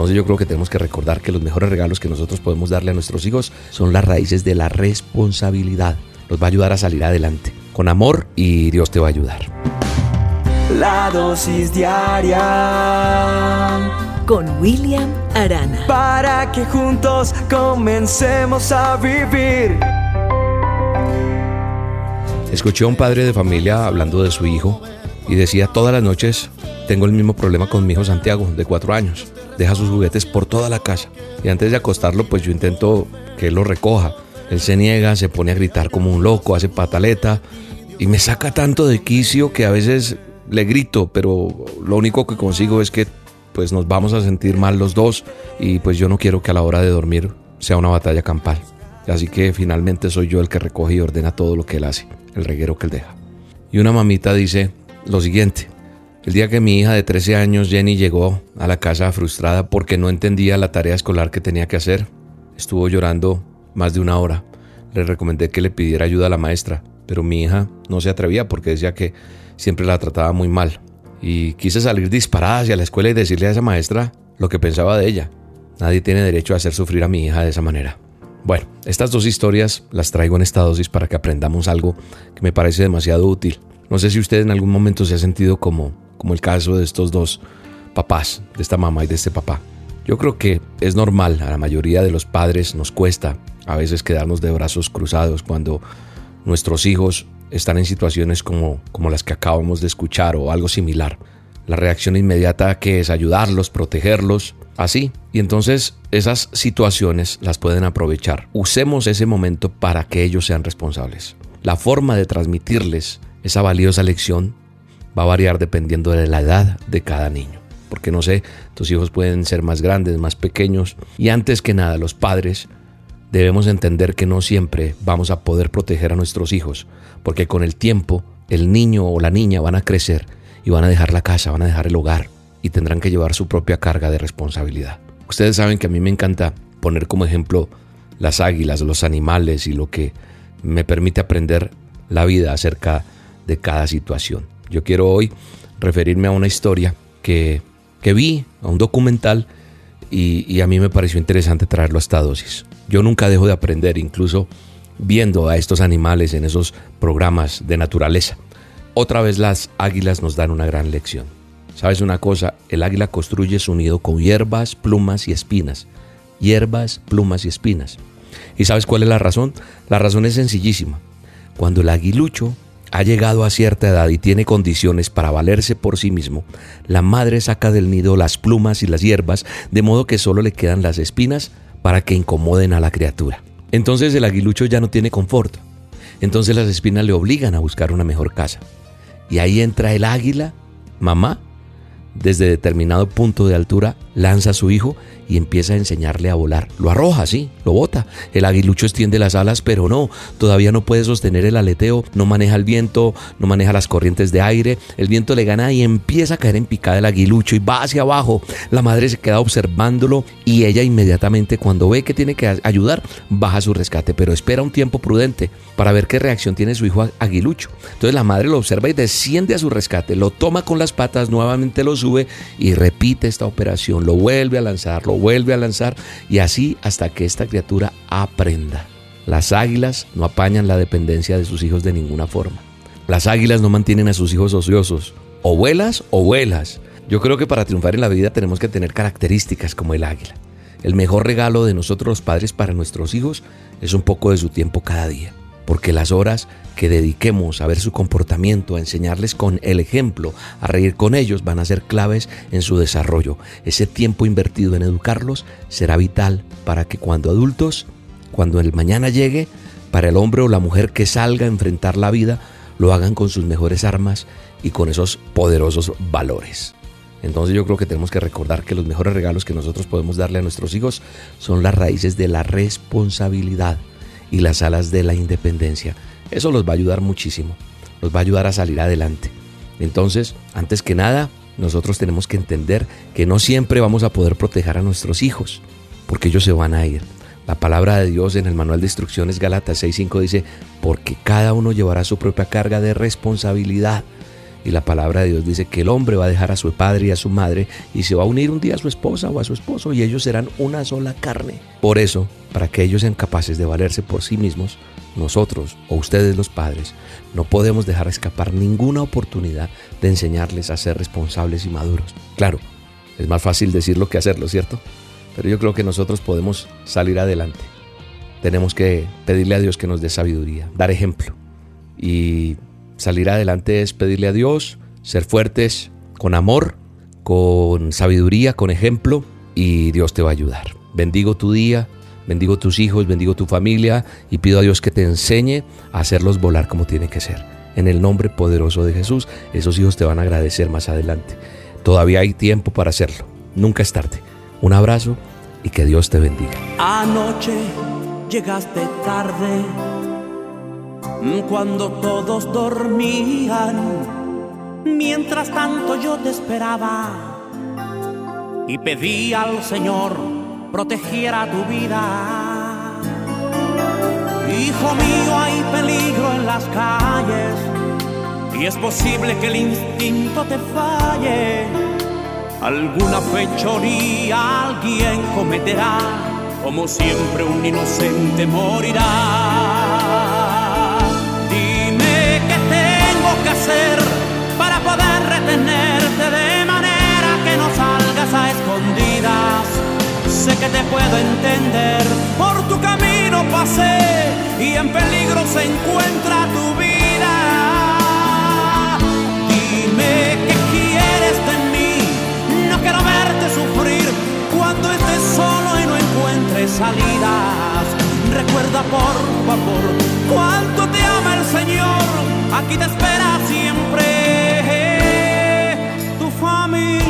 Entonces yo creo que tenemos que recordar que los mejores regalos que nosotros podemos darle a nuestros hijos son las raíces de la responsabilidad. Nos va a ayudar a salir adelante con amor y Dios te va a ayudar. La dosis diaria con William Arana. Para que juntos comencemos a vivir. Escuché a un padre de familia hablando de su hijo y decía todas las noches tengo el mismo problema con mi hijo Santiago de cuatro años. Deja sus juguetes por toda la casa y antes de acostarlo pues yo intento que él los recoja. Él se niega, se pone a gritar como un loco, hace pataleta y me saca tanto de quicio que a veces le grito, pero lo único que consigo es que pues nos vamos a sentir mal los dos y pues yo no quiero que a la hora de dormir sea una batalla campal. Así que finalmente soy yo el que recoge y ordena todo lo que él hace, el reguero que él deja. Y una mamita dice lo siguiente, el día que mi hija de 13 años, Jenny, llegó a la casa frustrada porque no entendía la tarea escolar que tenía que hacer, estuvo llorando más de una hora. Le recomendé que le pidiera ayuda a la maestra, pero mi hija no se atrevía porque decía que siempre la trataba muy mal. Y quise salir disparada hacia la escuela y decirle a esa maestra lo que pensaba de ella. Nadie tiene derecho a hacer sufrir a mi hija de esa manera. Bueno, estas dos historias las traigo en esta dosis para que aprendamos algo que me parece demasiado útil. No sé si usted en algún momento se ha sentido como, como el caso de estos dos papás, de esta mamá y de este papá. Yo creo que es normal, a la mayoría de los padres nos cuesta a veces quedarnos de brazos cruzados cuando nuestros hijos están en situaciones como, como las que acabamos de escuchar o algo similar. La reacción inmediata que es ayudarlos, protegerlos, así. Y entonces esas situaciones las pueden aprovechar. Usemos ese momento para que ellos sean responsables. La forma de transmitirles esa valiosa lección va a variar dependiendo de la edad de cada niño. Porque no sé, tus hijos pueden ser más grandes, más pequeños. Y antes que nada, los padres debemos entender que no siempre vamos a poder proteger a nuestros hijos, porque con el tiempo el niño o la niña van a crecer y van a dejar la casa, van a dejar el hogar y tendrán que llevar su propia carga de responsabilidad. Ustedes saben que a mí me encanta poner como ejemplo las águilas, los animales y lo que me permite aprender la vida acerca de cada situación. Yo quiero hoy referirme a una historia que, que vi, a un documental, y, y, a mí me pareció interesante traerlo a esta dosis. Yo nunca dejo de aprender, incluso viendo a estos animales en esos programas de naturaleza. Otra vez las águilas nos dan una gran lección. ¿Sabes una cosa? El águila construye su nido con hierbas, plumas y espinas. Hierbas, plumas y espinas. ¿Y sabes cuál es la razón? La razón es sencillísima. Cuando el aguilucho ha llegado a cierta edad y tiene condiciones para valerse por sí mismo, la madre saca del nido las plumas y las hierbas, de modo que solo le quedan las espinas para que incomoden a la criatura. Entonces el aguilucho ya no tiene confort. Entonces las espinas le obligan a buscar una mejor casa. Y ahí entra el águila, mamá, desde determinado punto de altura, lanza a su hijo y empieza a enseñarle a volar. Lo arroja, sí, lo bota. El aguilucho extiende las alas, pero no, todavía no puede sostener el aleteo, no maneja el viento, no maneja las corrientes de aire. El viento le gana y empieza a caer en picada el aguilucho y va hacia abajo. La madre se queda observándolo y ella inmediatamente cuando ve que tiene que ayudar, baja su rescate, pero espera un tiempo prudente para ver qué reacción tiene su hijo aguilucho. Entonces la madre lo observa y desciende a su rescate, lo toma con las patas, nuevamente lo sube y repite esta operación, lo vuelve a lanzar, lo vuelve a lanzar y así hasta que esta criatura aprenda. Las águilas no apañan la dependencia de sus hijos de ninguna forma. Las águilas no mantienen a sus hijos ociosos. O vuelas o vuelas. Yo creo que para triunfar en la vida tenemos que tener características como el águila. El mejor regalo de nosotros los padres para nuestros hijos es un poco de su tiempo cada día porque las horas que dediquemos a ver su comportamiento, a enseñarles con el ejemplo, a reír con ellos, van a ser claves en su desarrollo. Ese tiempo invertido en educarlos será vital para que cuando adultos, cuando el mañana llegue, para el hombre o la mujer que salga a enfrentar la vida, lo hagan con sus mejores armas y con esos poderosos valores. Entonces yo creo que tenemos que recordar que los mejores regalos que nosotros podemos darle a nuestros hijos son las raíces de la responsabilidad y las alas de la independencia. Eso los va a ayudar muchísimo, los va a ayudar a salir adelante. Entonces, antes que nada, nosotros tenemos que entender que no siempre vamos a poder proteger a nuestros hijos, porque ellos se van a ir. La palabra de Dios en el manual de instrucciones Galatas 6.5 dice, porque cada uno llevará su propia carga de responsabilidad. Y la palabra de Dios dice que el hombre va a dejar a su padre y a su madre y se va a unir un día a su esposa o a su esposo y ellos serán una sola carne. Por eso, para que ellos sean capaces de valerse por sí mismos, nosotros o ustedes los padres no podemos dejar escapar ninguna oportunidad de enseñarles a ser responsables y maduros. Claro, es más fácil decirlo que hacerlo, ¿cierto? Pero yo creo que nosotros podemos salir adelante. Tenemos que pedirle a Dios que nos dé sabiduría, dar ejemplo. Y salir adelante es pedirle a Dios, ser fuertes, con amor, con sabiduría, con ejemplo, y Dios te va a ayudar. Bendigo tu día, bendigo tus hijos, bendigo tu familia y pido a Dios que te enseñe a hacerlos volar como tiene que ser. En el nombre poderoso de Jesús, esos hijos te van a agradecer más adelante. Todavía hay tiempo para hacerlo. Nunca es tarde. Un abrazo y que Dios te bendiga. Anoche llegaste tarde, cuando todos dormían, mientras tanto yo te esperaba y pedí al Señor protegiera tu vida. Hijo mío, hay peligro en las calles y es posible que el instinto te falle Alguna fechoría alguien cometerá, como siempre un inocente morirá. Que te puedo entender, por tu camino pasé y en peligro se encuentra tu vida. Dime qué quieres de quiero verte sufrir cuando estés solo y no encuentres salidas. Recuerda por favor cuánto te ama el Señor. Aquí te espera siempre tu familia.